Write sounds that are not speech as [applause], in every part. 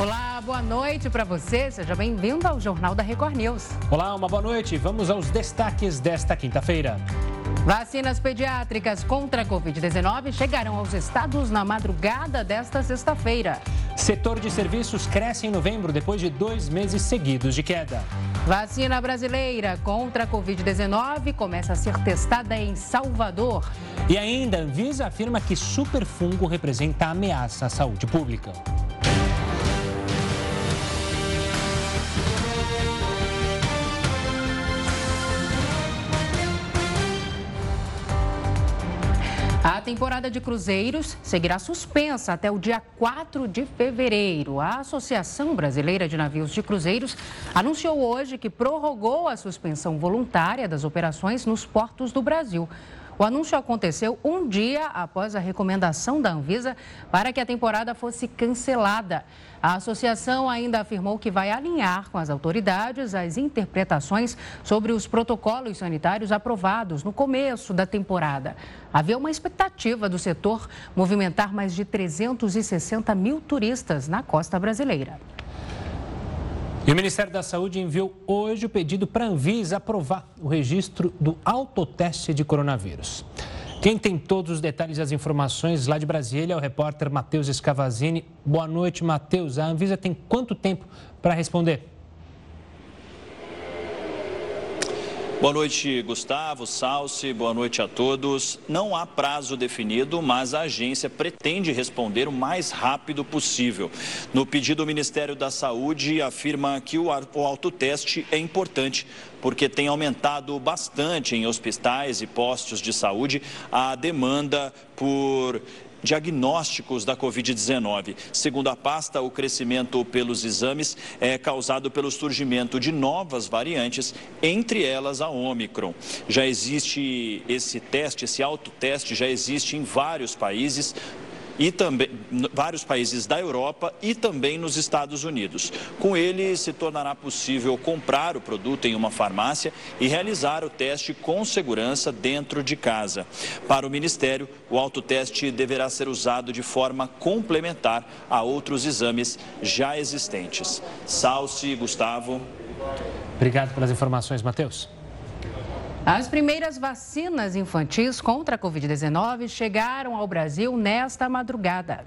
Olá, boa noite para você. Seja bem-vindo ao Jornal da Record News. Olá, uma boa noite. Vamos aos destaques desta quinta-feira. Vacinas pediátricas contra a Covid-19 chegarão aos estados na madrugada desta sexta-feira. Setor de serviços cresce em novembro depois de dois meses seguidos de queda. Vacina brasileira contra a Covid-19 começa a ser testada em Salvador. E ainda, Anvisa afirma que superfungo representa ameaça à saúde pública. A temporada de cruzeiros seguirá suspensa até o dia 4 de fevereiro. A Associação Brasileira de Navios de Cruzeiros anunciou hoje que prorrogou a suspensão voluntária das operações nos portos do Brasil. O anúncio aconteceu um dia após a recomendação da Anvisa para que a temporada fosse cancelada. A associação ainda afirmou que vai alinhar com as autoridades as interpretações sobre os protocolos sanitários aprovados no começo da temporada. Havia uma expectativa do setor movimentar mais de 360 mil turistas na costa brasileira. E o Ministério da Saúde enviou hoje o pedido para a Anvisa aprovar o registro do autoteste de coronavírus. Quem tem todos os detalhes e as informações lá de Brasília é o repórter Matheus Escavazini. Boa noite, Matheus. A Anvisa tem quanto tempo para responder? Boa noite, Gustavo, Salsi, boa noite a todos. Não há prazo definido, mas a agência pretende responder o mais rápido possível. No pedido, o Ministério da Saúde afirma que o autoteste é importante porque tem aumentado bastante em hospitais e postos de saúde a demanda por diagnósticos da Covid-19. Segundo a pasta, o crescimento pelos exames é causado pelo surgimento de novas variantes, entre elas a Omicron. Já existe esse teste, esse autoteste já existe em vários países, e também vários países da Europa e também nos Estados Unidos. Com ele se tornará possível comprar o produto em uma farmácia e realizar o teste com segurança dentro de casa. Para o Ministério, o autoteste deverá ser usado de forma complementar a outros exames já existentes. Salce, Gustavo. Obrigado pelas informações, Matheus. As primeiras vacinas infantis contra a Covid-19 chegaram ao Brasil nesta madrugada.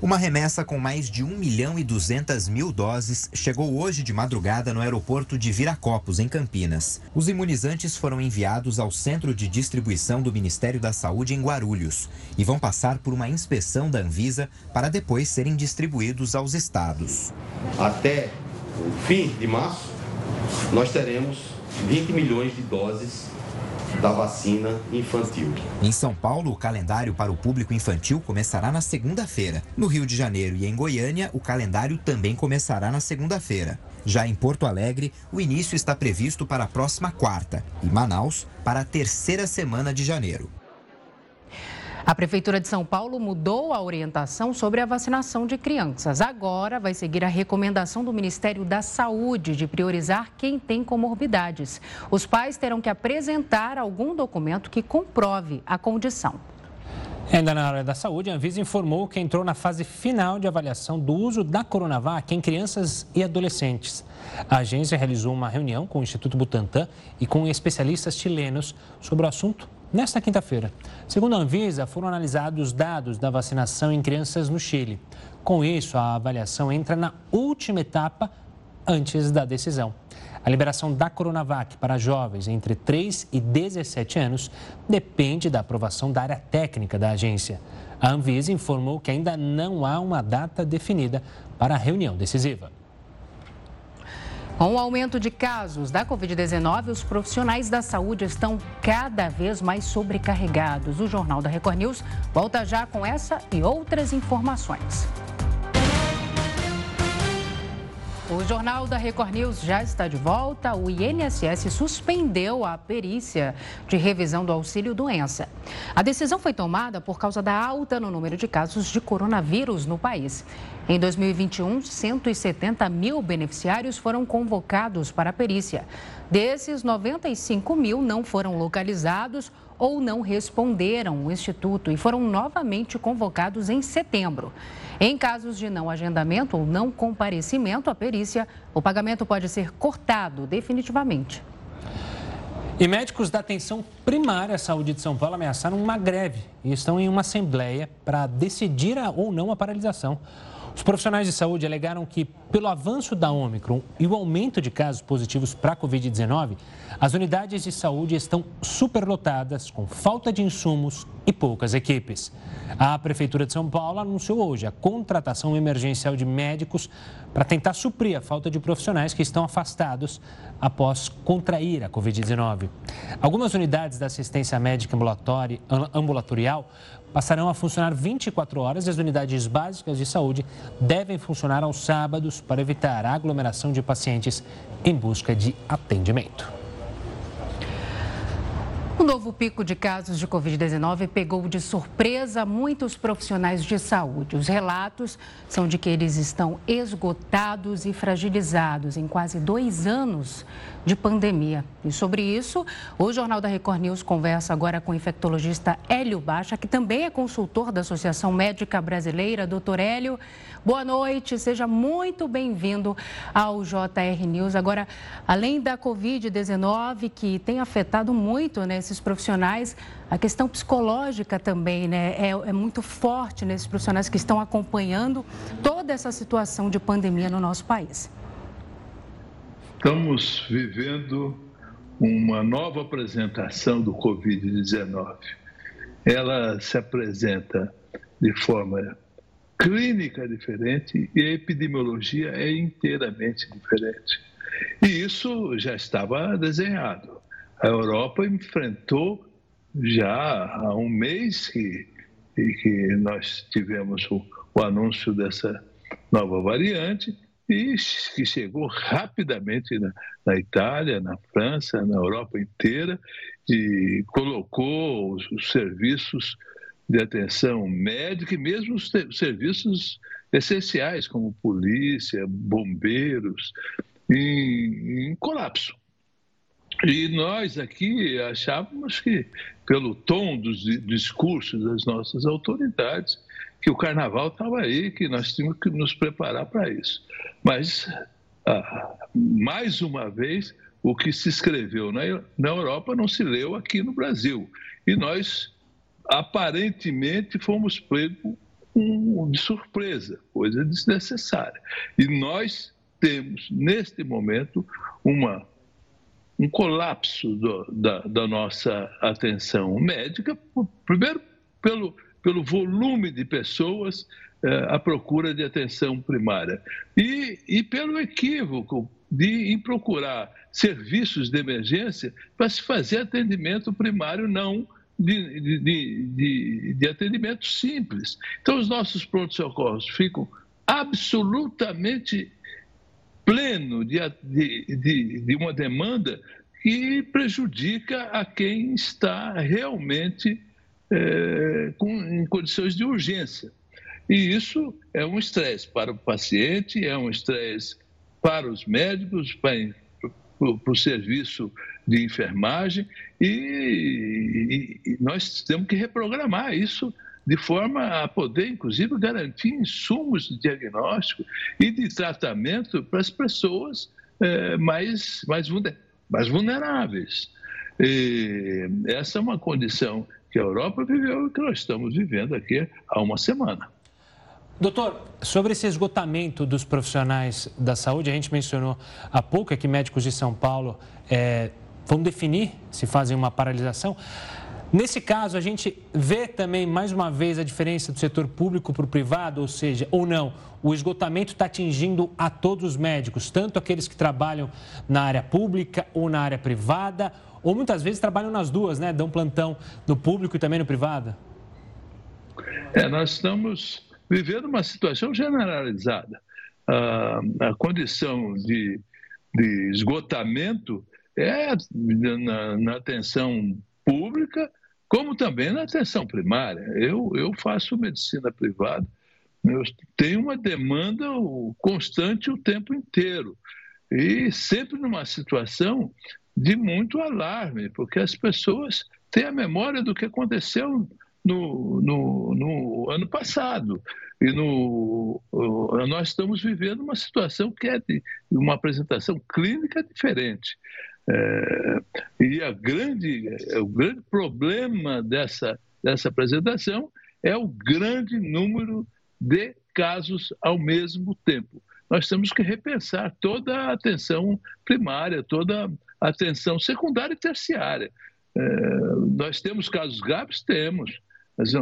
Uma remessa com mais de 1 milhão e 200 mil doses chegou hoje de madrugada no aeroporto de Viracopos, em Campinas. Os imunizantes foram enviados ao centro de distribuição do Ministério da Saúde em Guarulhos e vão passar por uma inspeção da Anvisa para depois serem distribuídos aos estados. Até o fim de março, nós teremos 20 milhões de doses da vacina infantil. Em São Paulo, o calendário para o público infantil começará na segunda-feira. No Rio de Janeiro e em Goiânia, o calendário também começará na segunda-feira. Já em Porto Alegre, o início está previsto para a próxima quarta e Manaus para a terceira semana de janeiro. A Prefeitura de São Paulo mudou a orientação sobre a vacinação de crianças. Agora vai seguir a recomendação do Ministério da Saúde de priorizar quem tem comorbidades. Os pais terão que apresentar algum documento que comprove a condição. Ainda na área da saúde, a Anvisa informou que entrou na fase final de avaliação do uso da Coronavac em crianças e adolescentes. A agência realizou uma reunião com o Instituto Butantan e com especialistas chilenos sobre o assunto nesta quinta-feira. Segundo a Anvisa, foram analisados dados da vacinação em crianças no Chile. Com isso, a avaliação entra na última etapa antes da decisão. A liberação da Coronavac para jovens entre 3 e 17 anos depende da aprovação da área técnica da agência. A Anvisa informou que ainda não há uma data definida para a reunião decisiva. Com o aumento de casos da Covid-19, os profissionais da saúde estão cada vez mais sobrecarregados. O Jornal da Record News volta já com essa e outras informações. O Jornal da Record News já está de volta. O INSS suspendeu a perícia de revisão do auxílio doença. A decisão foi tomada por causa da alta no número de casos de coronavírus no país. Em 2021, 170 mil beneficiários foram convocados para a perícia. Desses, 95 mil não foram localizados ou não responderam o Instituto e foram novamente convocados em setembro. Em casos de não agendamento ou não comparecimento à perícia, o pagamento pode ser cortado definitivamente. E médicos da atenção primária à saúde de São Paulo ameaçaram uma greve e estão em uma assembleia para decidir ou não a paralisação. Os profissionais de saúde alegaram que, pelo avanço da Omicron e o aumento de casos positivos para a Covid-19, as unidades de saúde estão superlotadas, com falta de insumos e poucas equipes. A Prefeitura de São Paulo anunciou hoje a contratação emergencial de médicos para tentar suprir a falta de profissionais que estão afastados após contrair a Covid-19. Algumas unidades da assistência médica ambulatorial passarão a funcionar 24 horas e as unidades básicas de saúde devem funcionar aos sábados para evitar a aglomeração de pacientes em busca de atendimento. O novo pico de casos de Covid-19 pegou de surpresa muitos profissionais de saúde. Os relatos são de que eles estão esgotados e fragilizados em quase dois anos de pandemia. E sobre isso, o Jornal da Record News conversa agora com o infectologista Hélio Baixa, que também é consultor da Associação Médica Brasileira. Doutor Hélio, boa noite, seja muito bem-vindo ao JR News. Agora, além da Covid-19, que tem afetado muito né, esses profissionais, a questão psicológica também né, é, é muito forte nesses profissionais que estão acompanhando toda essa situação de pandemia no nosso país. Estamos vivendo uma nova apresentação do Covid-19. Ela se apresenta de forma clínica diferente e a epidemiologia é inteiramente diferente. E isso já estava desenhado. A Europa enfrentou já há um mês que, que nós tivemos o, o anúncio dessa nova variante e que chegou rapidamente na, na, Itália, na França, na Europa inteira e colocou os, os serviços de atenção médica e mesmo os serviços essenciais como polícia, bombeiros em, em colapso. E nós aqui achávamos que, pelo tom dos discursos das nossas autoridades, que o carnaval estava aí, que nós tínhamos que nos preparar para isso. Mas, ah, mais uma vez, o que se escreveu na, na Europa não se leu aqui no Brasil. E nós, aparentemente, fomos pegos de surpresa, coisa desnecessária. E nós temos, neste momento, uma, um colapso do, da, da nossa atenção médica, primeiro pelo pelo volume de pessoas eh, à procura de atenção primária e, e pelo equívoco de em procurar serviços de emergência para se fazer atendimento primário não de, de, de, de atendimento simples. Então, os nossos prontos-socorros ficam absolutamente pleno de, de, de, uma demanda que prejudica a quem está realmente é, com, em condições de urgência. E isso é um estresse para o paciente, é um estresse para os médicos, para, para o serviço de enfermagem, e, e, nós temos que reprogramar isso de forma a poder, inclusive, garantir insumos de diagnóstico e de tratamento para as pessoas é, mais, mais, mais vulneráveis. E essa é uma condição que a Europa viveu e que nós estamos vivendo aqui há uma semana. Doutor, sobre esse esgotamento dos profissionais da saúde, a gente mencionou há pouco que médicos de São Paulo é, vão definir se fazem uma paralisação. Nesse caso, a gente vê também, mais uma vez, a diferença do setor público para o privado, ou seja, ou não, o esgotamento está atingindo a todos os médicos, tanto aqueles que trabalham na área pública ou na área privada, ou muitas vezes trabalham nas duas, né? Dão plantão no público e também no privado. É, nós estamos vivendo uma situação generalizada. Ah, a condição de, de esgotamento é na, na, atenção pública, como também na atenção primária. Eu, eu faço medicina privada, eu tenho uma demanda constante o tempo inteiro. E sempre numa situação de muito alarme, porque as pessoas têm a memória do que aconteceu no, no, no ano passado. E no, nós estamos vivendo uma situação que é de uma apresentação clínica diferente. É, e a grande, o grande problema dessa, dessa apresentação é o grande número de casos ao mesmo tempo. Nós temos que repensar toda a atenção primária, toda a atenção secundária e terciária. É, nós temos casos graves? Temos, mas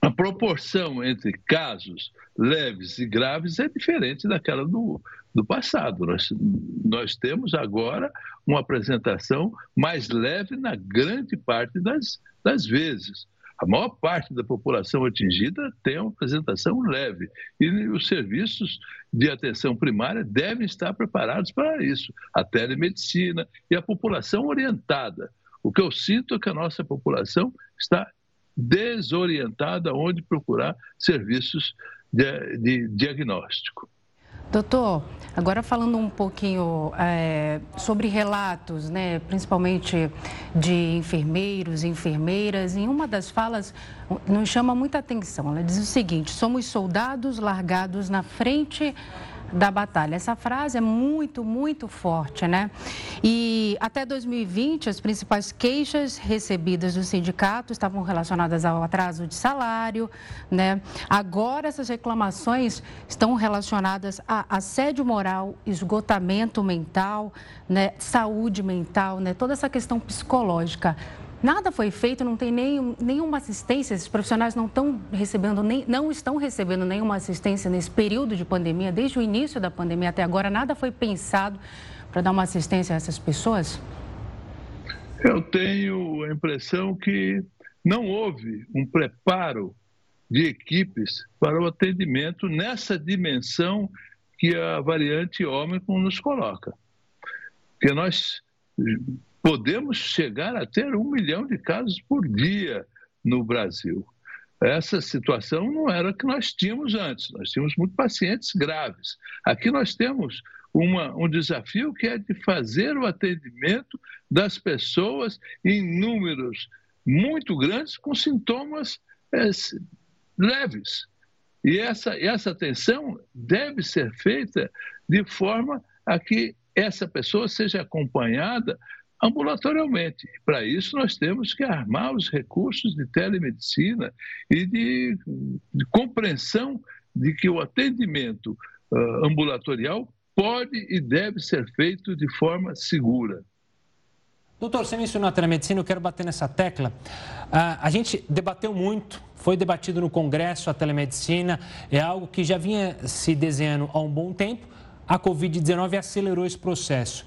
a proporção entre casos leves e graves é diferente daquela do, do passado. Nós, nós temos agora uma apresentação mais leve na grande parte das, das vezes. A maior parte da população atingida tem uma apresentação leve e os serviços de atenção primária devem estar preparados para isso. A telemedicina e a população orientada. O que eu sinto é que a nossa população está desorientada onde procurar serviços de, de diagnóstico. Doutor, agora falando um pouquinho é, sobre relatos, né, principalmente de enfermeiros e enfermeiras, em uma das falas nos chama muita atenção. Ela diz o seguinte: somos soldados largados na frente da batalha. Essa frase é muito, muito forte, né? E até 2020, as principais queixas recebidas do sindicato estavam relacionadas ao atraso de salário, né? Agora, essas reclamações estão relacionadas a assédio moral, esgotamento mental, né? saúde mental, né? Toda essa questão psicológica. Nada foi feito, não tem nem, nenhuma assistência, esses profissionais não estão recebendo, nem, não estão recebendo nenhuma assistência nesse período de pandemia, desde o início da pandemia até agora, nada foi pensado para dar uma assistência a essas pessoas? Eu tenho a impressão que não houve um preparo de equipes para o atendimento nessa dimensão que a variante Ômicron nos coloca. Porque nós podemos chegar a ter um milhão de casos por dia no Brasil. Essa situação não era a que nós tínhamos antes, nós tínhamos muitos pacientes graves. Aqui nós temos uma, um desafio que é de fazer o atendimento das pessoas em números muito grandes com sintomas é, leves. E essa, essa atenção deve ser feita de forma a que essa pessoa seja acompanhada ambulatorialmente. Para isso, nós temos que armar os recursos de telemedicina e de, de compreensão de que o atendimento uh, ambulatorial pode e deve ser feito de forma segura. Doutor, você mencionou a telemedicina, eu quero bater nessa tecla. Uh, a gente debateu muito, foi debatido no Congresso a telemedicina, é algo que já vinha se desenhando há um bom tempo. A Covid-19 acelerou esse processo.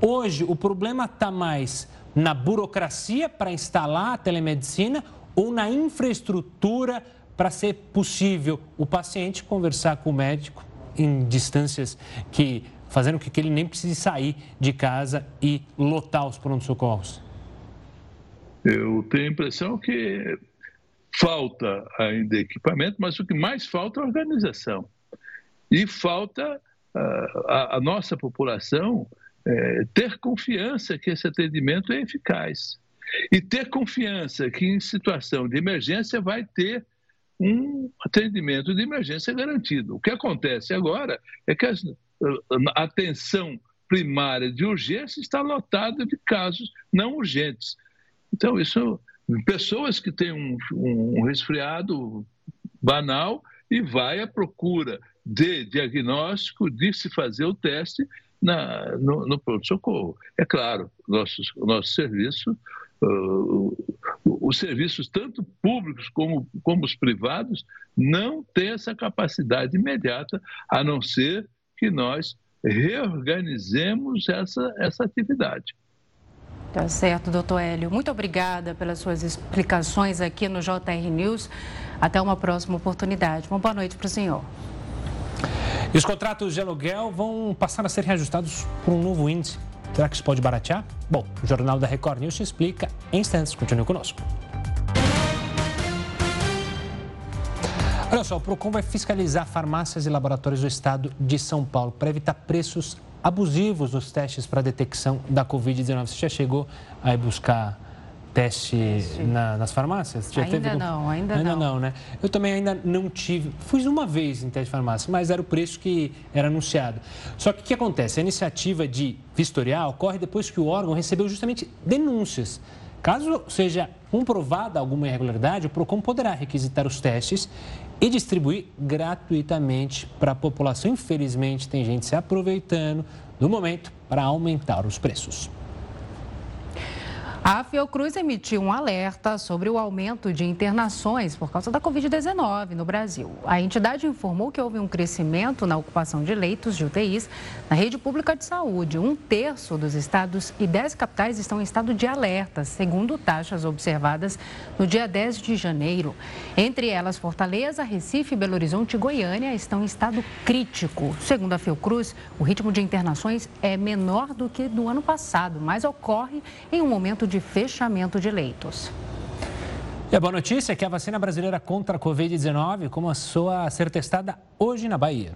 Hoje, o problema está mais na burocracia para instalar a telemedicina ou na infraestrutura para ser possível o paciente conversar com o médico em distâncias que fazendo com que ele nem precise sair de casa e lotar os pronto-socorros? Eu tenho a impressão que falta ainda equipamento, mas o que mais falta é organização. E falta uh, a, a nossa população é, ter confiança que esse atendimento é eficaz. E ter confiança que em situação de emergência vai ter um atendimento de emergência garantido. O que acontece agora é que a atenção primária de urgência está lotada de casos não urgentes. Então, isso, pessoas que têm um, um resfriado banal e vai à procura de diagnóstico, de se fazer o teste na, no, no pronto-socorro. É claro, nosso, nosso serviço, uh, os serviços, tanto públicos como, como os privados, não têm essa capacidade imediata, a não ser que nós reorganizemos essa, essa atividade. Tá certo, doutor Hélio. Muito obrigada pelas suas explicações aqui no JR News. Até uma próxima oportunidade. Uma boa noite para o senhor. E os contratos de aluguel vão passar a ser reajustados por um novo índice. Será que isso pode baratear? Bom, o Jornal da Record News explica em instantes. Continue conosco. Olha só, o PROCON vai fiscalizar farmácias e laboratórios do estado de São Paulo para evitar preços abusivos nos testes para detecção da Covid-19. Você já chegou a buscar teste na, nas farmácias? Já ainda não, ainda, ainda não. não, né? Eu também ainda não tive. Fui uma vez em teste de farmácia, mas era o preço que era anunciado. Só que o que acontece? A iniciativa de vistorial ocorre depois que o órgão recebeu justamente denúncias. Caso seja comprovada alguma irregularidade, o PROCON poderá requisitar os testes e distribuir gratuitamente para a população. Infelizmente, tem gente se aproveitando do momento para aumentar os preços. A Fiocruz emitiu um alerta sobre o aumento de internações por causa da Covid-19 no Brasil. A entidade informou que houve um crescimento na ocupação de leitos de UTIs na rede pública de saúde. Um terço dos estados e dez capitais estão em estado de alerta, segundo taxas observadas no dia 10 de janeiro. Entre elas, Fortaleza, Recife, Belo Horizonte e Goiânia estão em estado crítico. Segundo a Fiocruz, o ritmo de internações é menor do que no ano passado, mas ocorre em um momento de fechamento de leitos. E a boa notícia é que a vacina brasileira contra a Covid-19 começou a ser testada hoje na Bahia.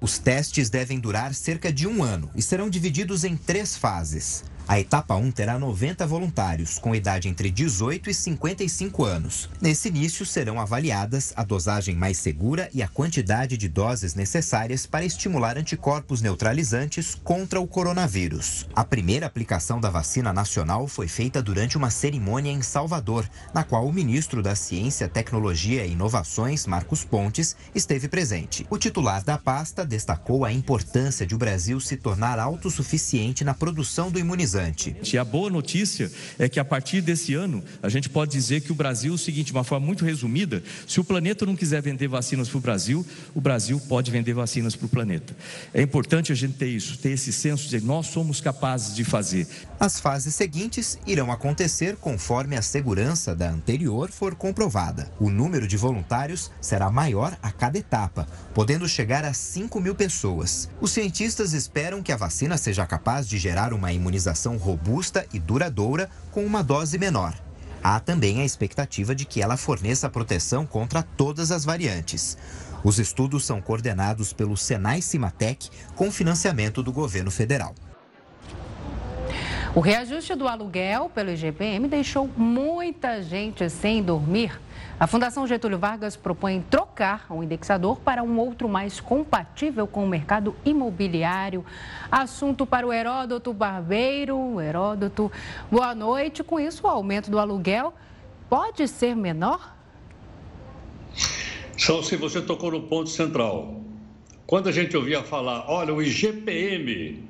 Os testes devem durar cerca de um ano e serão divididos em três fases. A etapa 1 terá 90 voluntários, com idade entre 18 e 55 anos. Nesse início, serão avaliadas a dosagem mais segura e a quantidade de doses necessárias para estimular anticorpos neutralizantes contra o coronavírus. A primeira aplicação da vacina nacional foi feita durante uma cerimônia em Salvador, na qual o ministro da Ciência, Tecnologia e Inovações, Marcos Pontes, esteve presente. O titular da pasta destacou a importância de o Brasil se tornar autossuficiente na produção do imunizante e a boa notícia é que a partir desse ano, a gente pode dizer que o Brasil, o seguinte, de uma forma muito resumida, se o planeta não quiser vender vacinas para o Brasil, o Brasil pode vender vacinas para o planeta. É importante a gente ter isso, ter esse senso de nós somos capazes de fazer. As fases seguintes irão acontecer conforme a segurança da anterior for comprovada. O número de voluntários será maior a cada etapa, podendo chegar a 5 mil pessoas. Os cientistas esperam que a vacina seja capaz de gerar uma imunização robusta e duradoura com uma dose menor. Há também a expectativa de que ela forneça proteção contra todas as variantes. Os estudos são coordenados pelo Senai Cimatec com financiamento do governo federal. O reajuste do aluguel pelo IGPM deixou muita gente sem dormir a Fundação Getúlio Vargas propõe trocar o indexador para um outro mais compatível com o mercado imobiliário. Assunto para o Heródoto Barbeiro. Heródoto, boa noite. Com isso, o aumento do aluguel pode ser menor? Só se você tocou no ponto central. Quando a gente ouvia falar, olha, o IGPM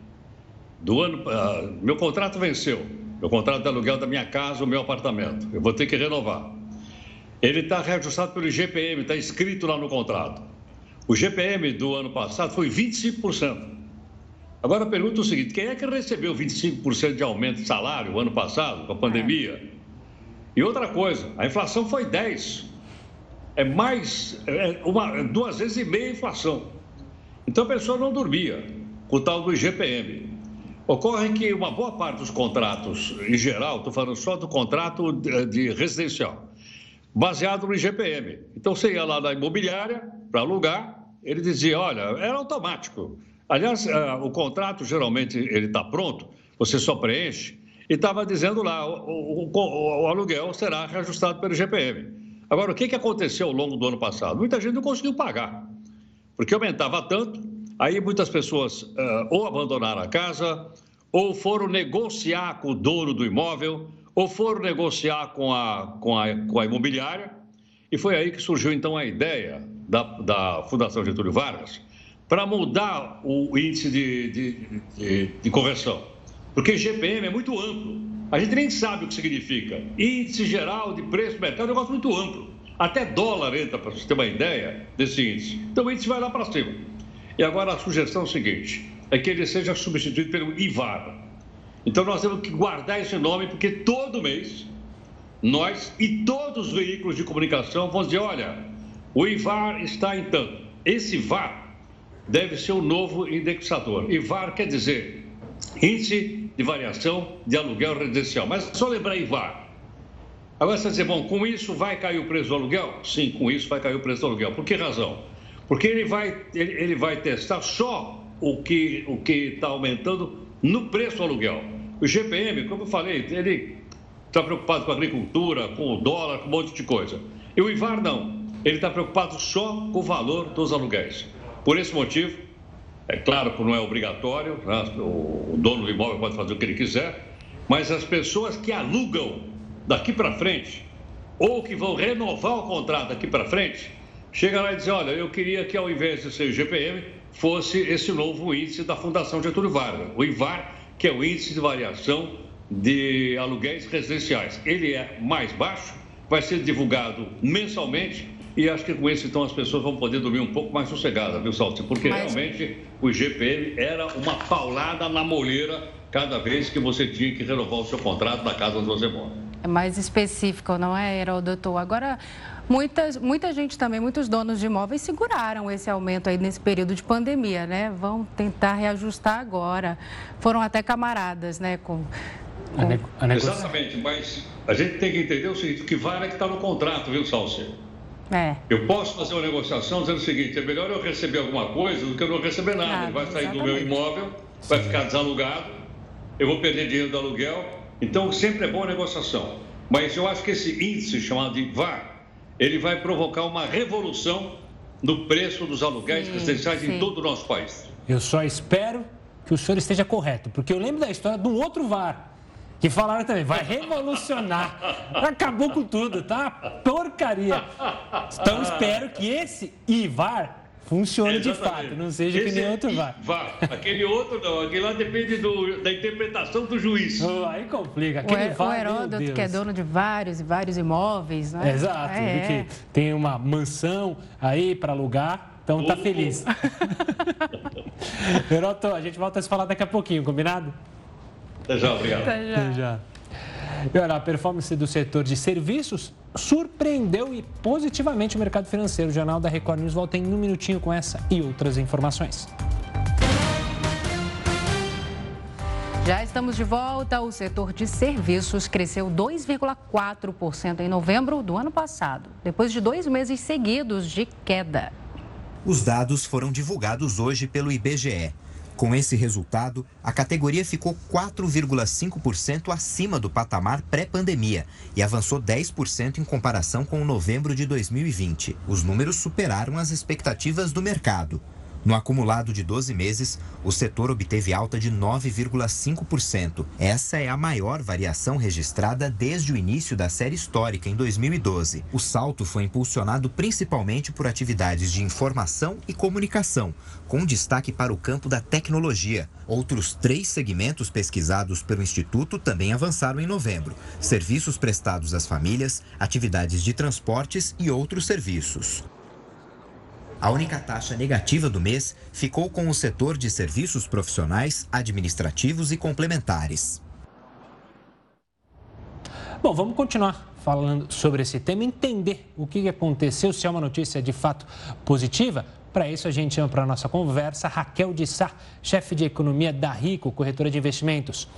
do ano. Uh, meu contrato venceu. Meu contrato de aluguel da minha casa, o meu apartamento. Eu vou ter que renovar. Ele está reajustado pelo IGPM, está escrito lá no contrato. O GPM do ano passado foi 25%. Agora pergunta o seguinte: quem é que recebeu 25% de aumento de salário o ano passado, com a pandemia? É. E outra coisa, a inflação foi 10%. É mais, é uma, duas vezes e meia a inflação. Então a pessoa não dormia com o tal do IGPM. Ocorre que uma boa parte dos contratos, em geral, estou falando só do contrato de residencial, baseado no IGPM. Então você ia lá na imobiliária para alugar, ele dizia, olha, era automático. Aliás, uh, o contrato geralmente ele está pronto, você só preenche e estava dizendo lá, o, o, o, o, aluguel será reajustado pelo IGPM. Agora, o que, que aconteceu ao longo do ano passado? Muita gente não conseguiu pagar, porque aumentava tanto, aí muitas pessoas uh, ou abandonaram a casa, ou foram negociar com o dono do imóvel, ou foram negociar com a, com a, com a imobiliária, e foi aí que surgiu então a ideia da, da Fundação Getúlio Vargas para mudar o índice de, de, de, de correção. Porque GPM é muito amplo. A gente nem sabe o que significa. Índice geral de preço do mercado é um negócio muito amplo. Até dólar entra, para você ter uma ideia desse índice. Então o índice vai lá para cima. E agora a sugestão é seguinte: é que ele seja substituído pelo IVAR, então nós temos que guardar esse nome, porque todo mês nós e todos os veículos de comunicação vão dizer: olha, o IVAR está em tanto. Esse VAR deve ser o novo indexador. IVAR quer dizer Índice de Variação de Aluguel Residencial. Mas só lembrar IVAR. Agora você vai dizer, bom, com isso vai cair o preço do aluguel? Sim, com isso vai cair o preço do aluguel. Por que razão? Porque ele vai, ele, ele vai testar só o que o que está aumentando no preço do aluguel. O GPM, como eu falei, ele está preocupado com a agricultura, com o dólar, com um monte de coisa. E o IVAR não. Ele está preocupado só com o valor dos aluguéis. Por esse motivo, é claro que não é obrigatório, né? o dono do imóvel pode fazer o que ele quiser, mas as pessoas que alugam daqui para frente, ou que vão renovar o contrato daqui para frente, chega lá e diz: olha, eu queria que ao invés de ser o GPM, fosse esse novo índice da Fundação Getúlio Vargas, o IVAR, que é o índice de variação de aluguéis residenciais. Ele é mais baixo, vai ser divulgado mensalmente e acho que com isso, então, as pessoas vão poder dormir um pouco mais sossegadas, viu, Salsi? Porque Mas... realmente o IGPM era uma paulada na moleira cada vez que você tinha que renovar o seu contrato da casa onde você mora. É mais específico, não é, doutor? Agora, muitas, muita gente também, muitos donos de imóveis seguraram esse aumento aí nesse período de pandemia, né? Vão tentar reajustar agora. Foram até camaradas, né? Com, com... Exatamente, mas a gente tem que entender o seguinte, o que vale é que está no contrato, viu, Salsi? É. Eu posso fazer uma negociação dizendo o seguinte: é melhor eu receber alguma coisa do que eu não receber nada. nada Ele vai sair exatamente. do meu imóvel, vai ficar desalugado, eu vou perder dinheiro do aluguel. Então, sempre é boa negociação. Mas eu acho que esse índice chamado de VAR, ele vai provocar uma revolução no preço dos aluguéis sim, residenciais sim. em todo o nosso país. Eu só espero que o senhor esteja correto, porque eu lembro da história de um outro VAR que falaram também, vai revolucionar. [laughs] Acabou com tudo, tá? Porcaria. Então espero que esse IVAR funcione Exatamente. de fato, não seja esse que nem é outro VAR. VAR. Aquele outro não, aquele lá depende do, da interpretação do juiz. Oh, aí complica. Aquele o, VAR, o Heródoto, que é dono de vários e vários imóveis, né? Exato, é. que tem uma mansão aí para alugar. Então tá feliz. [laughs] Heródoto, a gente volta a se falar daqui a pouquinho, combinado? Até já, obrigado. Até já. Até já. E olha, a performance do setor de serviços surpreendeu e positivamente o mercado financeiro. O Jornal da Record News volta em um minutinho com essa e outras informações. Já estamos de volta. O setor de serviços cresceu 2,4% em novembro do ano passado, depois de dois meses seguidos de queda. Os dados foram divulgados hoje pelo IBGE. Com esse resultado, a categoria ficou 4,5% acima do patamar pré-pandemia e avançou 10% em comparação com novembro de 2020. Os números superaram as expectativas do mercado. No acumulado de 12 meses, o setor obteve alta de 9,5%. Essa é a maior variação registrada desde o início da série histórica, em 2012. O salto foi impulsionado principalmente por atividades de informação e comunicação, com destaque para o campo da tecnologia. Outros três segmentos pesquisados pelo Instituto também avançaram em novembro: serviços prestados às famílias, atividades de transportes e outros serviços. A única taxa negativa do mês ficou com o setor de serviços profissionais, administrativos e complementares. Bom, vamos continuar falando sobre esse tema, entender o que aconteceu, se é uma notícia de fato positiva. Para isso, a gente chama para a nossa conversa Raquel de Sá, chefe de economia da Rico, corretora de investimentos.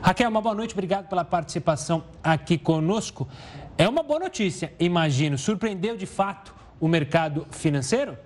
Raquel, uma boa noite, obrigado pela participação aqui conosco. É uma boa notícia, imagino. Surpreendeu de fato o mercado financeiro?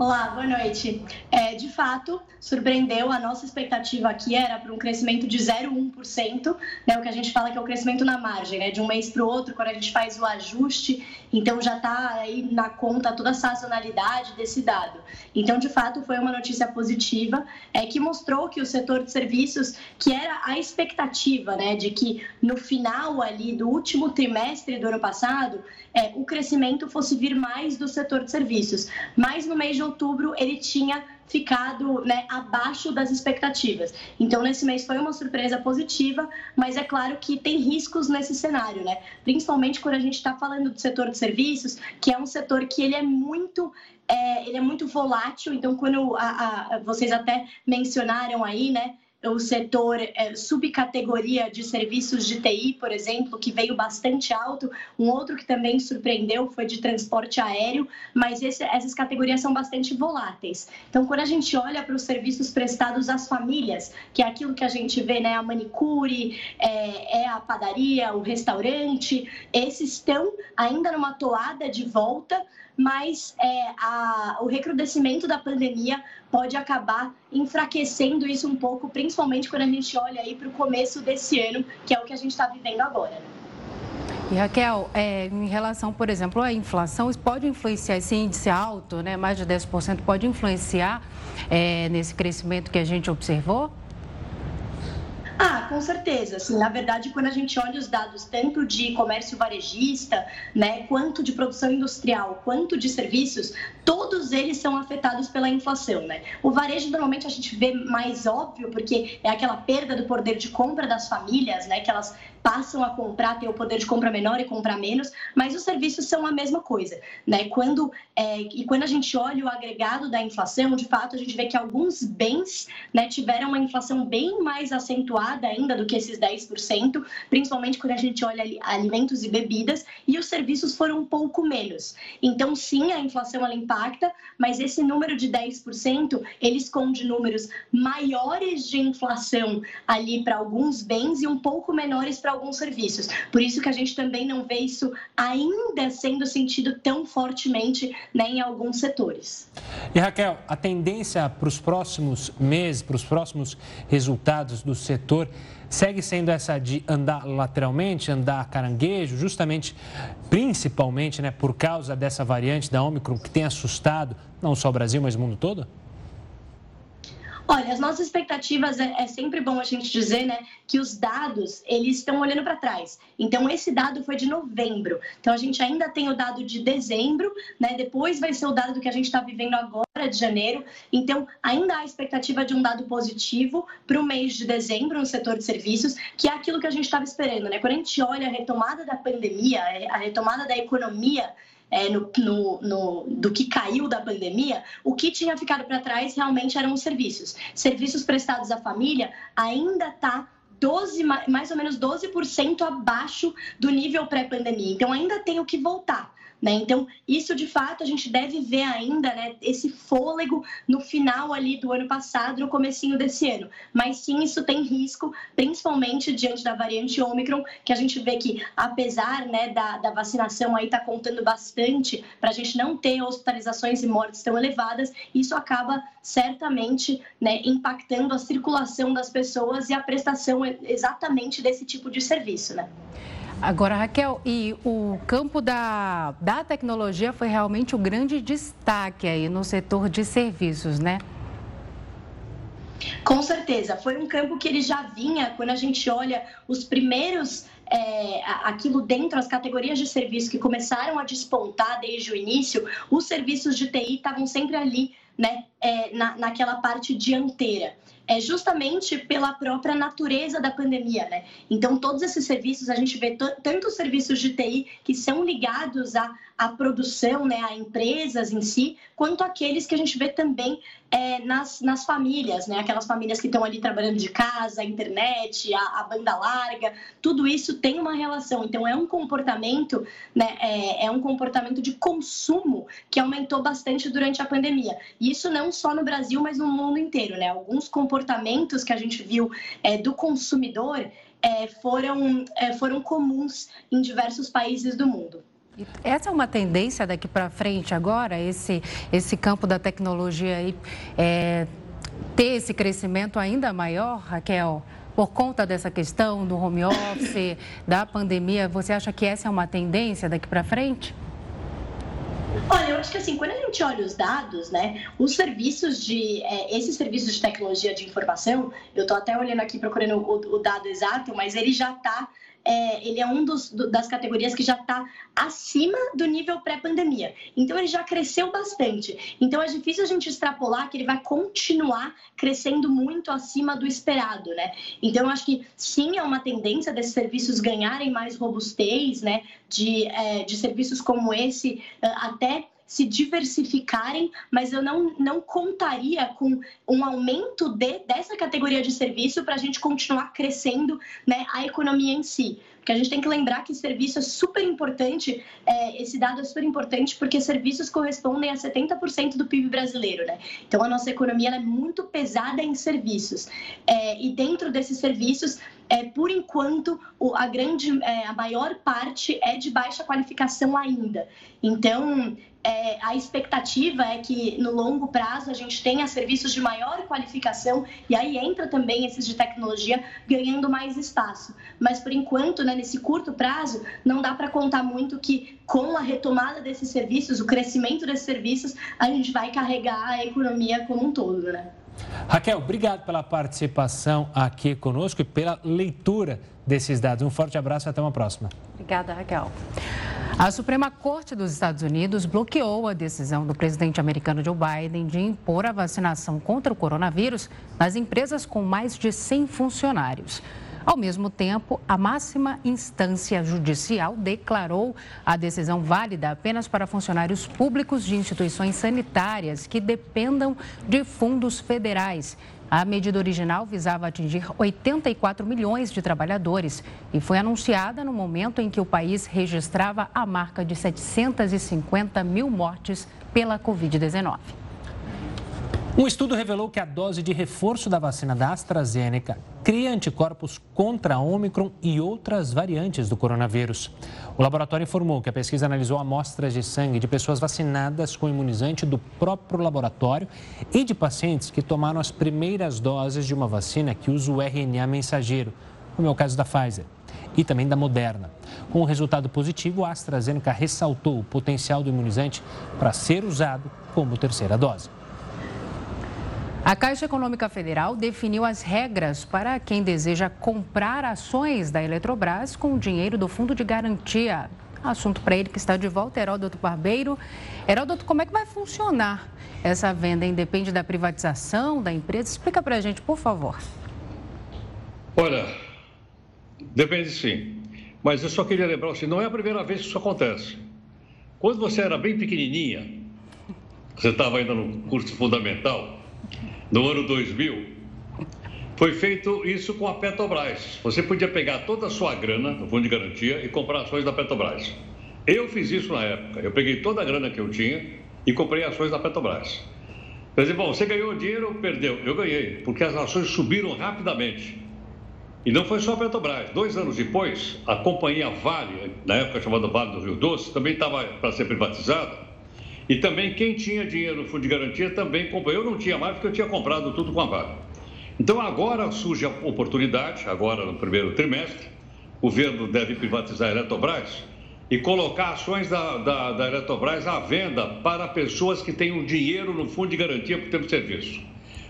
Olá, boa noite. É, de fato, surpreendeu. A nossa expectativa aqui era para um crescimento de 0,1%, né, o que a gente fala que é o crescimento na margem, né, de um mês para o outro, quando a gente faz o ajuste, então já está aí na conta toda a sazonalidade desse dado. Então, de fato, foi uma notícia positiva, é, que mostrou que o setor de serviços, que era a expectativa, né, de que no final ali do último trimestre do ano passado, é, o crescimento fosse vir mais do setor de serviços. Mas no mês de outubro ele tinha ficado né, abaixo das expectativas. Então, nesse mês foi uma surpresa positiva, mas é claro que tem riscos nesse cenário, né? Principalmente quando a gente está falando do setor de serviços, que é um setor que ele é muito é, ele é muito volátil. Então, quando a, a, vocês até mencionaram aí, né? O setor é, subcategoria de serviços de TI, por exemplo, que veio bastante alto. Um outro que também surpreendeu foi de transporte aéreo, mas esse, essas categorias são bastante voláteis. Então, quando a gente olha para os serviços prestados às famílias, que é aquilo que a gente vê, né, a manicure, é, é a padaria, o restaurante, esses estão ainda numa toada de volta, mas é, a, o recrudescimento da pandemia pode acabar enfraquecendo isso um pouco, principalmente quando a gente olha aí para o começo desse ano, que é o que a gente está vivendo agora. Né? E Raquel, é, em relação, por exemplo, à inflação, isso pode influenciar, esse índice alto, né, mais de 10%, pode influenciar é, nesse crescimento que a gente observou? Ah, com certeza. Assim, na verdade, quando a gente olha os dados tanto de comércio varejista, né, quanto de produção industrial, quanto de serviços, todos eles são afetados pela inflação, né? O varejo normalmente a gente vê mais óbvio porque é aquela perda do poder de compra das famílias, né, que elas passam a comprar, ter o poder de compra menor e comprar menos, mas os serviços são a mesma coisa, né? Quando é, e quando a gente olha o agregado da inflação, de fato a gente vê que alguns bens, né, tiveram uma inflação bem mais acentuada ainda do que esses 10%, principalmente quando a gente olha alimentos e bebidas, e os serviços foram um pouco menos. Então, sim, a inflação ela impacta, mas esse número de 10%, ele esconde números maiores de inflação ali para alguns bens e um pouco menores para alguns serviços. Por isso que a gente também não vê isso ainda sendo sentido tão fortemente né, em alguns setores. E Raquel, a tendência para os próximos meses, para os próximos resultados do setor, segue sendo essa de andar lateralmente, andar caranguejo, justamente, principalmente, né, por causa dessa variante da Omicron que tem assustado não só o Brasil, mas o mundo todo? Olha, as nossas expectativas é, é, sempre bom a gente dizer, né, que os dados eles estão olhando para trás. Então esse dado foi de novembro. Então a gente ainda tem o dado de dezembro, né? Depois vai ser o dado do que a gente está vivendo agora de janeiro. Então ainda há expectativa de um dado positivo para o mês de dezembro no setor de serviços, que é aquilo que a gente estava esperando, né? Quando a gente olha a retomada da pandemia, a retomada da economia é, no, no, no, do que caiu da pandemia, o que tinha ficado para trás realmente eram os serviços. Serviços prestados à família ainda está 12, mais ou menos 12% abaixo do nível pré-pandemia. Então ainda tem o que voltar. Né? Então, isso de fato a gente deve ver ainda né, esse fôlego no final ali do ano passado, no comecinho desse ano. Mas sim, isso tem risco, principalmente diante da variante Ômicron, que a gente vê que, apesar né, da, da vacinação aí tá contando bastante para a gente não ter hospitalizações e mortes tão elevadas, isso acaba certamente né, impactando a circulação das pessoas e a prestação exatamente desse tipo de serviço. Né? Agora, Raquel, e o campo da, da tecnologia foi realmente o grande destaque aí no setor de serviços, né? Com certeza, foi um campo que ele já vinha, quando a gente olha os primeiros é, aquilo dentro, as categorias de serviço que começaram a despontar desde o início, os serviços de TI estavam sempre ali, né, é, na, naquela parte dianteira é justamente pela própria natureza da pandemia, né? Então, todos esses serviços, a gente vê tanto os serviços de TI que são ligados à, à produção, né, a empresas em si, quanto aqueles que a gente vê também é, nas, nas famílias, né? Aquelas famílias que estão ali trabalhando de casa, a internet, a, a, banda larga, tudo isso tem uma relação. Então, é um comportamento, né? É, é um comportamento de consumo que aumentou bastante durante a pandemia. E isso não só no Brasil, mas no mundo inteiro, né? Alguns comportamentos que a gente viu é, do consumidor é, foram, é, foram comuns em diversos países do mundo. Essa é uma tendência daqui para frente agora, esse, esse campo da tecnologia aí, é, ter esse crescimento ainda maior, Raquel? Por conta dessa questão do home office, da pandemia, você acha que essa é uma tendência daqui para frente? Olha, eu acho que assim, quando a gente olha os dados, né, os serviços de, é, esses serviços de tecnologia de informação, eu estou até olhando aqui procurando o, o, dado exato, mas ele já está é, ele é um dos, do, das categorias que já está acima do nível pré-pandemia. Então, ele já cresceu bastante. Então, é difícil a gente extrapolar que ele vai continuar crescendo muito acima do esperado, né? Então, eu acho que sim, é uma tendência desses serviços ganharem mais robustez, né? De, é, de serviços como esse, até se diversificarem, mas eu não, não contaria com um aumento de, dessa categoria de serviço para a gente continuar crescendo né, a economia em si. Porque a gente tem que lembrar que serviço é super importante, é, esse dado é super importante porque serviços correspondem a 70% do PIB brasileiro, né? Então a nossa economia é muito pesada em serviços. É, e dentro desses serviços, é, por enquanto, a grande, é, a maior parte é de baixa qualificação ainda. Então, é, a expectativa é que no longo prazo a gente tenha serviços de maior qualificação e aí entra também esses de tecnologia ganhando mais espaço. Mas por enquanto, né, nesse curto prazo, não dá para contar muito que com a retomada desses serviços, o crescimento desses serviços, a gente vai carregar a economia como um todo, né? Raquel, obrigado pela participação aqui conosco e pela leitura desses dados. Um forte abraço e até uma próxima. Obrigada, Raquel. A Suprema Corte dos Estados Unidos bloqueou a decisão do presidente americano Joe Biden de impor a vacinação contra o coronavírus nas empresas com mais de 100 funcionários. Ao mesmo tempo, a máxima instância judicial declarou a decisão válida apenas para funcionários públicos de instituições sanitárias que dependam de fundos federais. A medida original visava atingir 84 milhões de trabalhadores e foi anunciada no momento em que o país registrava a marca de 750 mil mortes pela Covid-19. Um estudo revelou que a dose de reforço da vacina da AstraZeneca cria anticorpos contra a e outras variantes do coronavírus. O laboratório informou que a pesquisa analisou amostras de sangue de pessoas vacinadas com imunizante do próprio laboratório e de pacientes que tomaram as primeiras doses de uma vacina que usa o RNA mensageiro, como é o caso da Pfizer e também da Moderna. Com o resultado positivo, a AstraZeneca ressaltou o potencial do imunizante para ser usado como terceira dose. A Caixa Econômica Federal definiu as regras para quem deseja comprar ações da Eletrobras com o dinheiro do Fundo de Garantia. Assunto para ele que está de volta, Heródoto Barbeiro. Heródoto, como é que vai funcionar essa venda? Independe da privatização da empresa? Explica para a gente, por favor. Olha, depende sim. Mas eu só queria lembrar, assim, não é a primeira vez que isso acontece. Quando você era bem pequenininha, você estava ainda no curso fundamental, no ano 2000, foi feito isso com a Petrobras. Você podia pegar toda a sua grana no fundo de garantia e comprar ações da Petrobras. Eu fiz isso na época. Eu peguei toda a grana que eu tinha e comprei ações da Petrobras. Quer dizer, bom, você ganhou dinheiro ou perdeu? Eu ganhei, porque as ações subiram rapidamente. E não foi só a Petrobras. Dois anos depois, a companhia Vale, na época chamada Vale do Rio Doce, também estava para ser privatizada e também quem tinha dinheiro no fundo de garantia também comprou. Eu não tinha mais porque eu tinha comprado tudo com a Vale. Então agora surge a oportunidade, agora no primeiro trimestre, o governo deve privatizar a Eletrobras e colocar ações da, da, da Eletrobras à venda para pessoas que tenham dinheiro no fundo de garantia por tempo de serviço.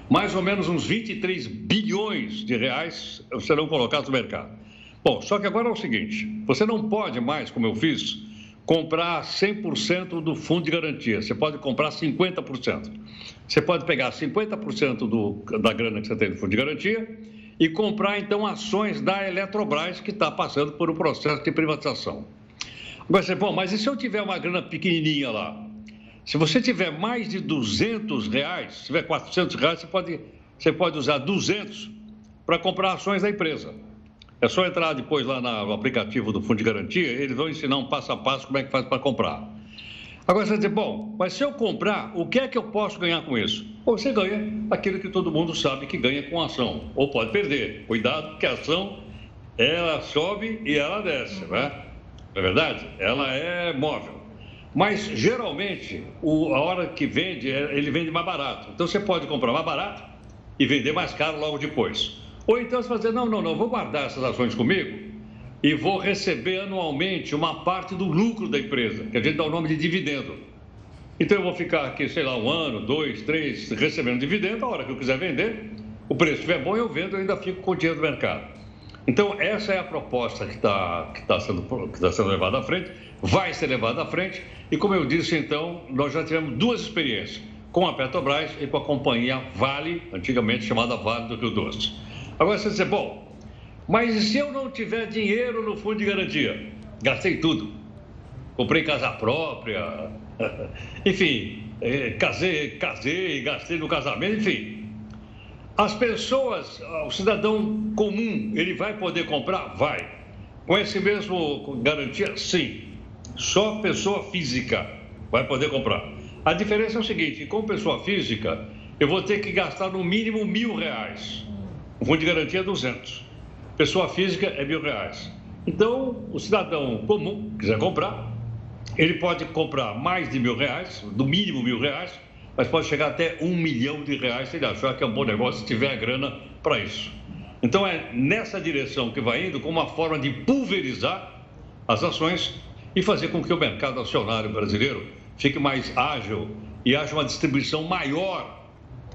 Mais ou menos uns 23 bilhões de reais serão colocados no mercado. Bom, só que agora é o seguinte: você não pode mais, como eu fiz, comprar 100% do fundo de garantia, você pode comprar 50%. Você pode pegar 50% do, da grana que você tem no fundo de garantia e comprar então ações da Eletrobras que está passando por um processo de privatização. Agora você, bom, mas e se eu tiver uma grana pequenininha lá? Se você tiver mais de 200 reais, se tiver 400 reais, você pode, você pode usar 200 para comprar ações da empresa. É só entrar depois lá no aplicativo do Fundo de Garantia, eles vão ensinar um passo a passo como é que faz para comprar. Agora você vai dizer, bom, mas se eu comprar, o que é que eu posso ganhar com isso? Ou você ganha aquilo que todo mundo sabe que ganha com ação, ou pode perder. Cuidado, que a ação, ela sobe e ela desce, né? Não é verdade? Ela é móvel. Mas, geralmente, o, a hora que vende, é, ele vende mais barato. Então, você pode comprar mais barato e vender mais caro logo depois. Ou então você vai dizer, não, não, não, vou guardar essas ações comigo e vou receber anualmente uma parte do lucro da empresa, que a gente dá o nome de dividendo. Então eu vou ficar aqui, sei lá, um ano, dois, três, recebendo dividendo, a hora que eu quiser vender, o preço estiver bom, eu vendo e ainda fico com o dinheiro do mercado. Então, essa é a proposta que está que tá sendo, que tá sendo levada à frente, vai ser levada à frente, e como eu disse, então, nós já tivemos duas experiências, com a Petrobras e com a companhia Vale, antigamente chamada Vale do Rio Doce. Agora você diz, bom, mas e se eu não tiver dinheiro no fundo de garantia? Gastei tudo. Comprei casa própria, [laughs] enfim, eh, casei, casei, gastei no casamento, enfim. As pessoas, o cidadão comum, ele vai poder comprar? Vai. Com esse mesmo garantia? Sim. Só pessoa física vai poder comprar. A diferença é o seguinte: com pessoa física, eu vou ter que gastar no mínimo mil reais. O fundo de garantia é 200. pessoa física é mil reais. Então, o cidadão comum quiser comprar, ele pode comprar mais de mil reais, do mínimo mil reais, mas pode chegar até um milhão de reais se ele achar que é um bom negócio, se tiver a grana para isso. Então, é nessa direção que vai indo, como uma forma de pulverizar as ações e fazer com que o mercado acionário brasileiro fique mais ágil e haja uma distribuição maior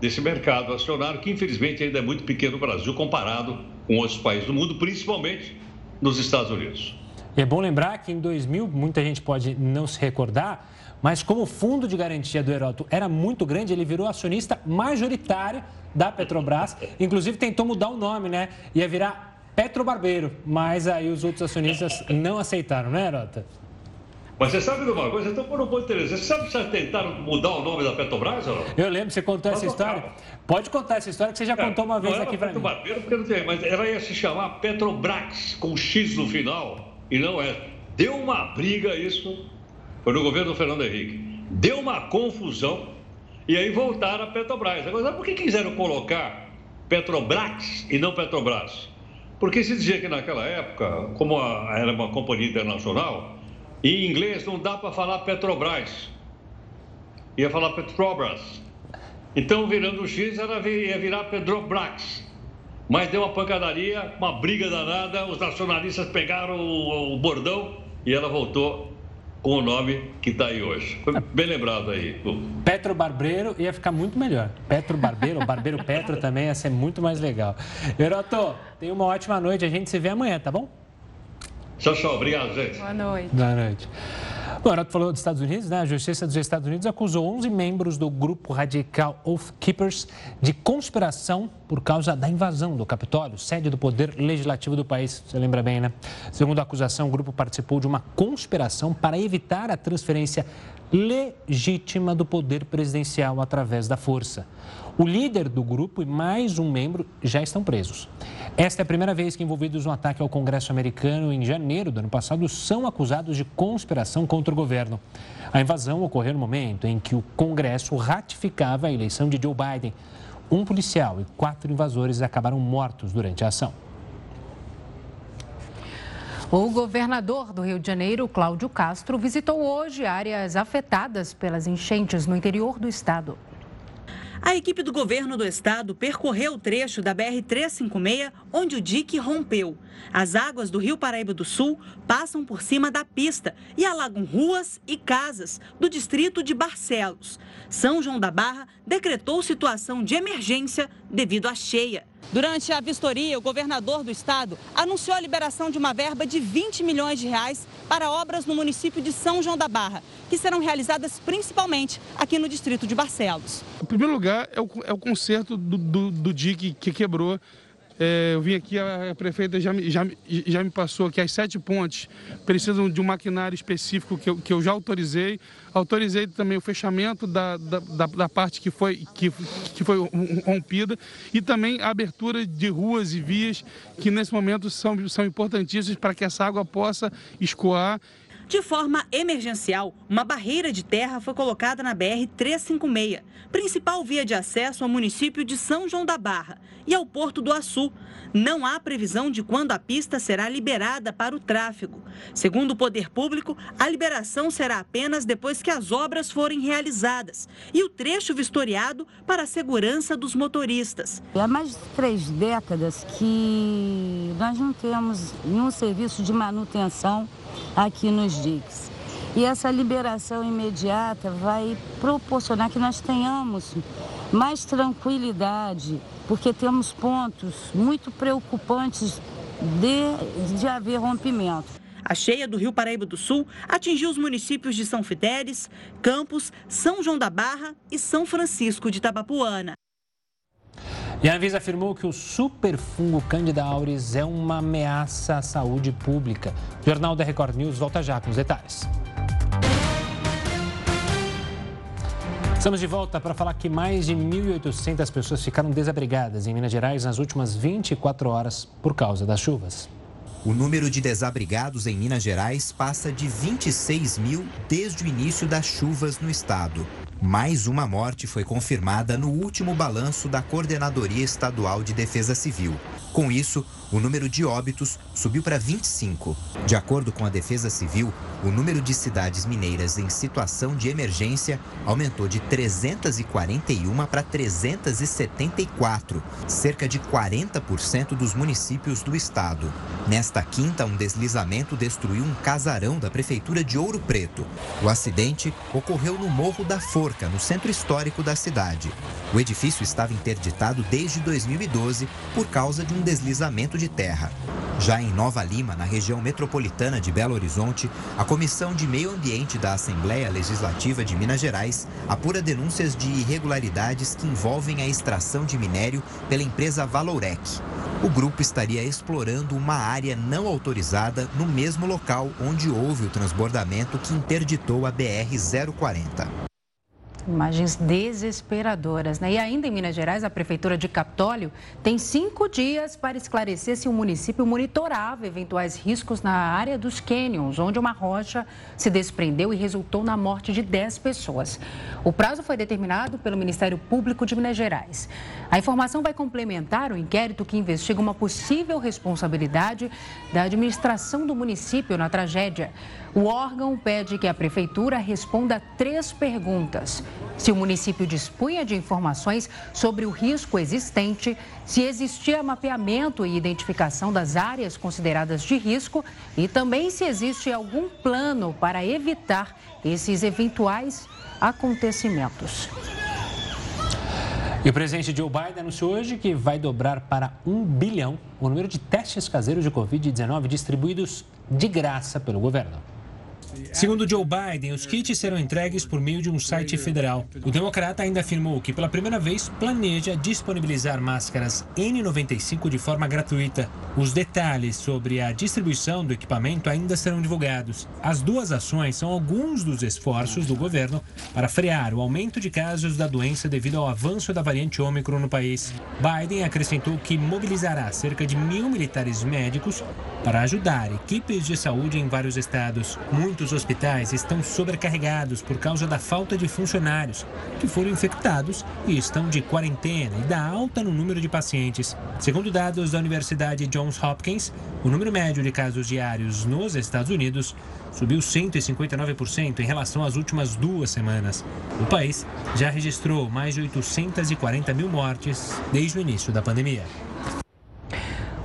desse mercado acionário, que infelizmente ainda é muito pequeno no Brasil comparado com outros países do mundo, principalmente nos Estados Unidos. E é bom lembrar que em 2000, muita gente pode não se recordar, mas como o fundo de garantia do Heródoto era muito grande, ele virou acionista majoritário da Petrobras. Inclusive tentou mudar o nome, né? Ia virar Petrobarbeiro, mas aí os outros acionistas não aceitaram, né, Herota? Mas você sabe de uma coisa? Então, por um ponto interessante, você sabe que já tentaram mudar o nome da Petrobras? Ou Eu lembro, você contou essa história. Pode contar essa história que você já é, contou uma vez aqui para mim. Barbeiro, porque não tem, mas ela ia se chamar Petrobrax, com X no final, e não é. Deu uma briga isso, foi no governo do Fernando Henrique. Deu uma confusão, e aí voltaram a Petrobras. Agora, por que quiseram colocar Petrobrax e não Petrobras? Porque se dizia que naquela época, como a, era uma companhia internacional, em inglês não dá para falar Petrobras. Ia falar Petrobras. Então, virando o X, ela ia virar Petrobras. Mas deu uma pancadaria, uma briga danada, os nacionalistas pegaram o, o bordão e ela voltou com o nome que está aí hoje. Foi bem lembrado aí. Petro Barbeiro ia ficar muito melhor. Petro Barbeiro, Barbeiro Petro também ia ser muito mais legal. Heroto, tenha uma ótima noite. A gente se vê amanhã, tá bom? Tchau, tchau. Obrigado, gente. Boa noite. Boa noite. Bom, Renato falou dos Estados Unidos, né? A Justiça dos Estados Unidos acusou 11 membros do grupo radical Oath Keepers de conspiração por causa da invasão do Capitólio, sede do poder legislativo do país. Você lembra bem, né? Segundo a acusação, o grupo participou de uma conspiração para evitar a transferência legítima do poder presidencial através da força. O líder do grupo e mais um membro já estão presos. Esta é a primeira vez que envolvidos no ataque ao Congresso americano em janeiro do ano passado são acusados de conspiração contra o governo. A invasão ocorreu no momento em que o Congresso ratificava a eleição de Joe Biden. Um policial e quatro invasores acabaram mortos durante a ação. O governador do Rio de Janeiro, Cláudio Castro, visitou hoje áreas afetadas pelas enchentes no interior do estado. A equipe do governo do estado percorreu o trecho da BR-356 onde o dique rompeu. As águas do Rio Paraíba do Sul passam por cima da pista e alagam ruas e casas do distrito de Barcelos. São João da Barra decretou situação de emergência devido à cheia. Durante a vistoria, o governador do estado anunciou a liberação de uma verba de 20 milhões de reais para obras no município de São João da Barra, que serão realizadas principalmente aqui no distrito de Barcelos. Em primeiro lugar, é o, é o conserto do, do, do que quebrou eu vim aqui, a prefeita já, já, já me passou que as sete pontes. Precisam de um maquinário específico que eu, que eu já autorizei. Autorizei também o fechamento da, da, da, da parte que foi, que, que foi rompida. E também a abertura de ruas e vias que nesse momento são, são importantíssimas para que essa água possa escoar de forma emergencial, uma barreira de terra foi colocada na BR-356, principal via de acesso ao município de São João da Barra e ao Porto do Açu. Não há previsão de quando a pista será liberada para o tráfego. Segundo o poder público, a liberação será apenas depois que as obras forem realizadas e o trecho vistoriado para a segurança dos motoristas. Há mais de três décadas que nós não temos nenhum serviço de manutenção aqui nos diques. E essa liberação imediata vai proporcionar que nós tenhamos mais tranquilidade, porque temos pontos muito preocupantes de, de haver rompimento. A cheia do Rio Paraíba do Sul atingiu os municípios de São Fidélis, Campos, São João da Barra e São Francisco de Tabapuana. E a Anvisa afirmou que o superfungo Candida auris é uma ameaça à saúde pública. O Jornal da Record News volta já com os detalhes. Estamos de volta para falar que mais de 1.800 pessoas ficaram desabrigadas em Minas Gerais nas últimas 24 horas por causa das chuvas. O número de desabrigados em Minas Gerais passa de 26 mil desde o início das chuvas no estado. Mais uma morte foi confirmada no último balanço da Coordenadoria Estadual de Defesa Civil. Com isso, o número de óbitos subiu para 25. De acordo com a Defesa Civil, o número de cidades mineiras em situação de emergência aumentou de 341 para 374, cerca de 40% dos municípios do estado. Nesta quinta, um deslizamento destruiu um casarão da prefeitura de Ouro Preto. O acidente ocorreu no Morro da No centro histórico da cidade. O edifício estava interditado desde 2012 por causa de um deslizamento de terra. Já em Nova Lima, na região metropolitana de Belo Horizonte, a Comissão de Meio Ambiente da Assembleia Legislativa de Minas Gerais apura denúncias de irregularidades que envolvem a extração de minério pela empresa Valorec. O grupo estaria explorando uma área não autorizada no mesmo local onde houve o transbordamento que interditou a BR-040. Imagens desesperadoras, né? E ainda em Minas Gerais, a Prefeitura de Capitólio tem cinco dias para esclarecer se o município monitorava eventuais riscos na área dos cânions, onde uma rocha se desprendeu e resultou na morte de 10 pessoas. O prazo foi determinado pelo Ministério Público de Minas Gerais. A informação vai complementar o inquérito que investiga uma possível responsabilidade da administração do município na tragédia. O órgão pede que a Prefeitura responda três perguntas se o município dispunha de informações sobre o risco existente, se existia mapeamento e identificação das áreas consideradas de risco e também se existe algum plano para evitar esses eventuais acontecimentos. E o presidente Joe Biden anunciou hoje que vai dobrar para um bilhão o número de testes caseiros de Covid-19 distribuídos de graça pelo governo. Segundo Joe Biden, os kits serão entregues por meio de um site federal. O democrata ainda afirmou que pela primeira vez planeja disponibilizar máscaras N95 de forma gratuita. Os detalhes sobre a distribuição do equipamento ainda serão divulgados. As duas ações são alguns dos esforços do governo para frear o aumento de casos da doença devido ao avanço da variante Ômicron no país. Biden acrescentou que mobilizará cerca de mil militares médicos para ajudar equipes de saúde em vários estados. Muitos hospitais estão sobrecarregados por causa da falta de funcionários que foram infectados e estão de quarentena e da alta no número de pacientes. Segundo dados da Universidade Johns Hopkins, o número médio de casos diários nos Estados Unidos subiu 159% em relação às últimas duas semanas. O país já registrou mais de 840 mil mortes desde o início da pandemia.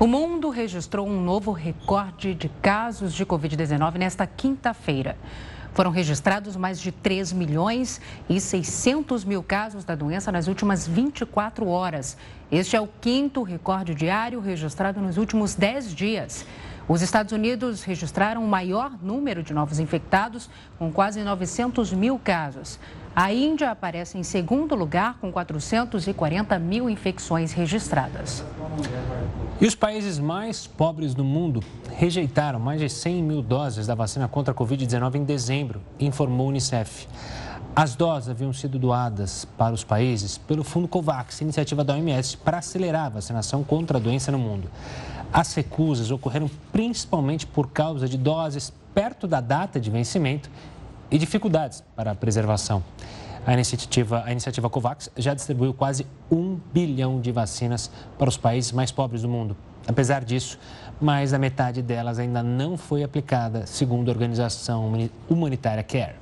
O mundo registrou um novo recorde de casos de Covid-19 nesta quinta-feira. Foram registrados mais de 3 milhões e 600 mil casos da doença nas últimas 24 horas. Este é o quinto recorde diário registrado nos últimos 10 dias. Os Estados Unidos registraram o maior número de novos infectados, com quase 900 mil casos. A Índia aparece em segundo lugar, com 440 mil infecções registradas. E os países mais pobres do mundo rejeitaram mais de 100 mil doses da vacina contra a Covid-19 em dezembro, informou o Unicef. As doses haviam sido doadas para os países pelo Fundo COVAX, iniciativa da OMS para acelerar a vacinação contra a doença no mundo. As recusas ocorreram principalmente por causa de doses perto da data de vencimento e dificuldades para a preservação. A iniciativa, a iniciativa COVAX já distribuiu quase um bilhão de vacinas para os países mais pobres do mundo. Apesar disso, mais da metade delas ainda não foi aplicada, segundo a organização humanitária CARE.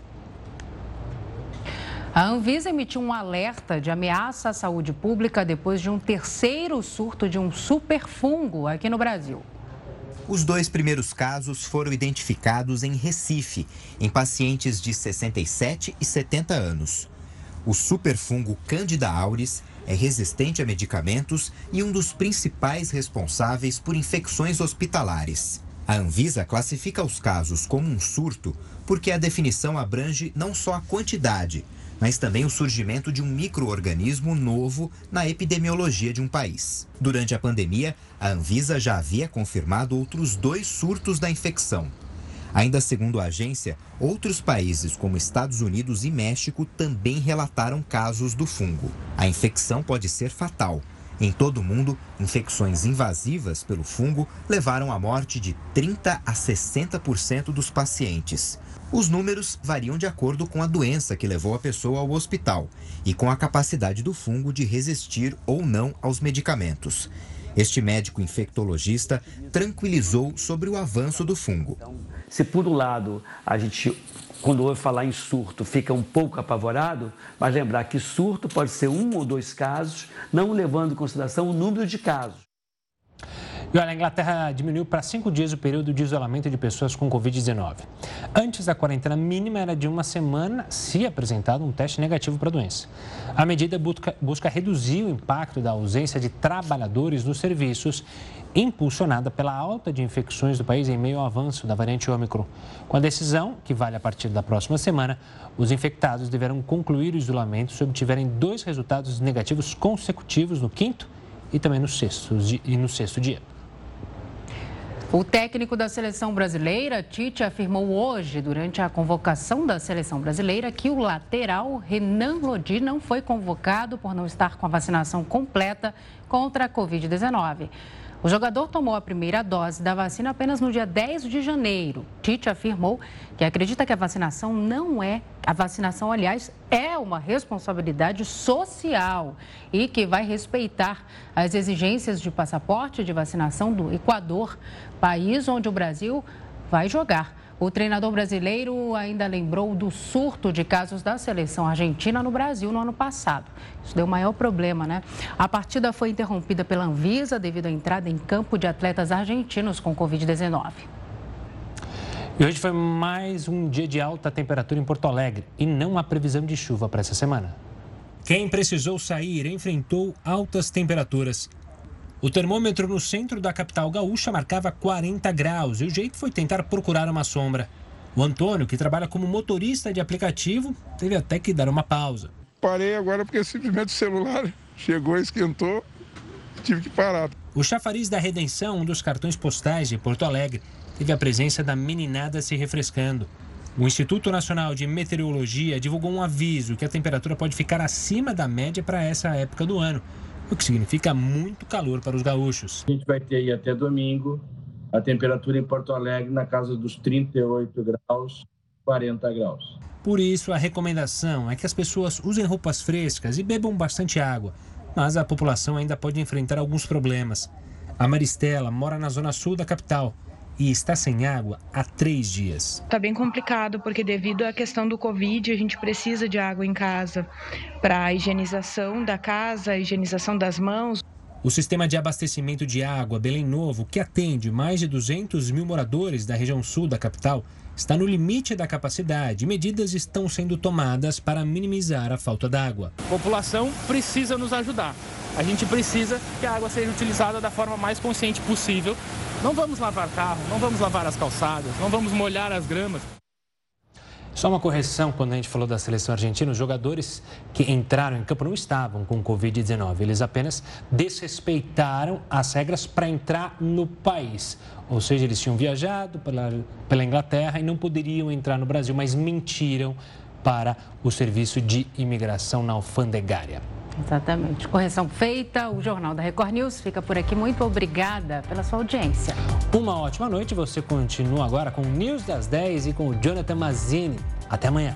A Anvisa emitiu um alerta de ameaça à saúde pública depois de um terceiro surto de um superfungo aqui no Brasil. Os dois primeiros casos foram identificados em Recife, em pacientes de 67 e 70 anos. O superfungo Candida auris é resistente a medicamentos e um dos principais responsáveis por infecções hospitalares. A Anvisa classifica os casos como um surto porque a definição abrange não só a quantidade, mas também o surgimento de um microorganismo novo na epidemiologia de um país. Durante a pandemia, a Anvisa já havia confirmado outros dois surtos da infecção. Ainda segundo a agência, outros países como Estados Unidos e México também relataram casos do fungo. A infecção pode ser fatal Em todo o mundo, infecções invasivas pelo fungo levaram à morte de 30 a 60% dos pacientes. Os números variam de acordo com a doença que levou a pessoa ao hospital e com a capacidade do fungo de resistir ou não aos medicamentos. Este médico infectologista tranquilizou sobre o avanço do fungo. Se por um lado a gente quando ouve falar em surto, fica um pouco apavorado, mas lembrar que surto pode ser um ou dois casos, não levando em consideração o número de casos. E olha, a Inglaterra diminuiu para cinco dias o período de isolamento de pessoas com Covid-19. Antes, a quarentena mínima era de uma semana se apresentado um teste negativo para a doença. A medida busca, busca reduzir o impacto da ausência de trabalhadores nos serviços, impulsionada pela alta de infecções do país em meio ao avanço da variante Ômicron. Com a decisão, que vale a partir da próxima semana, os infectados deverão concluir o isolamento se obtiverem dois resultados negativos consecutivos no quinto e também no sexto, e no sexto dia. O técnico da seleção brasileira, Tite, afirmou hoje, durante a convocação da seleção brasileira, que o lateral Renan Lodi não foi convocado por não estar com a vacinação completa contra a Covid-19. O jogador tomou a primeira dose da vacina apenas no dia 10 de janeiro. Tite afirmou que acredita que a vacinação não é, a vacinação, aliás, é uma responsabilidade social e que vai respeitar as exigências de passaporte de vacinação do Equador, país onde o Brasil vai jogar. O treinador brasileiro ainda lembrou do surto de casos da seleção argentina no Brasil no ano passado. Isso deu maior problema, né? A partida foi interrompida pela Anvisa devido à entrada em campo de atletas argentinos com Covid-19. E hoje foi mais um dia de alta temperatura em Porto Alegre e não há previsão de chuva para essa semana. Quem precisou sair enfrentou altas temperaturas. O termômetro no centro da capital gaúcha marcava 40 graus e o jeito foi tentar procurar uma sombra. O Antônio, que trabalha como motorista de aplicativo, teve até que dar uma pausa. Parei agora porque simplesmente o celular chegou, esquentou, tive que parar. O chafariz da Redenção, um dos cartões postais de Porto Alegre, teve a presença da meninada se refrescando. O Instituto Nacional de Meteorologia divulgou um aviso que a temperatura pode ficar acima da média para essa época do ano o que significa muito calor para os gaúchos. A gente vai ter aí até domingo a temperatura em Porto Alegre na casa dos 38 graus, 40 graus. Por isso, a recomendação é que as pessoas usem roupas frescas e bebam bastante água, mas a população ainda pode enfrentar alguns problemas. A Maristela mora na zona sul da capital e está sem água há três dias. Está bem complicado, porque devido à questão do Covid, a gente precisa de água em casa para a higienização da casa, a higienização das mãos. O sistema de abastecimento de água Belém Novo, que atende mais de 200 mil moradores da região sul da capital, está no limite da capacidade medidas estão sendo tomadas para minimizar a falta d'água. A população precisa nos ajudar. A gente precisa que a água seja utilizada da forma mais consciente possível. Não vamos lavar carro, não vamos lavar as calçadas, não vamos molhar as gramas. Só uma correção, quando a gente falou da seleção argentina, os jogadores que entraram em campo não estavam com Covid-19. Eles apenas desrespeitaram as regras para entrar no país. Ou seja, eles tinham viajado pela, pela Inglaterra e não poderiam entrar no Brasil, mas mentiram para o serviço de imigração na alfandegária. Exatamente. Correção feita. O Jornal da Record News fica por aqui. Muito obrigada pela sua audiência. Uma ótima noite. Você continua agora com o News das 10 e com o Jonathan Mazini. Até amanhã.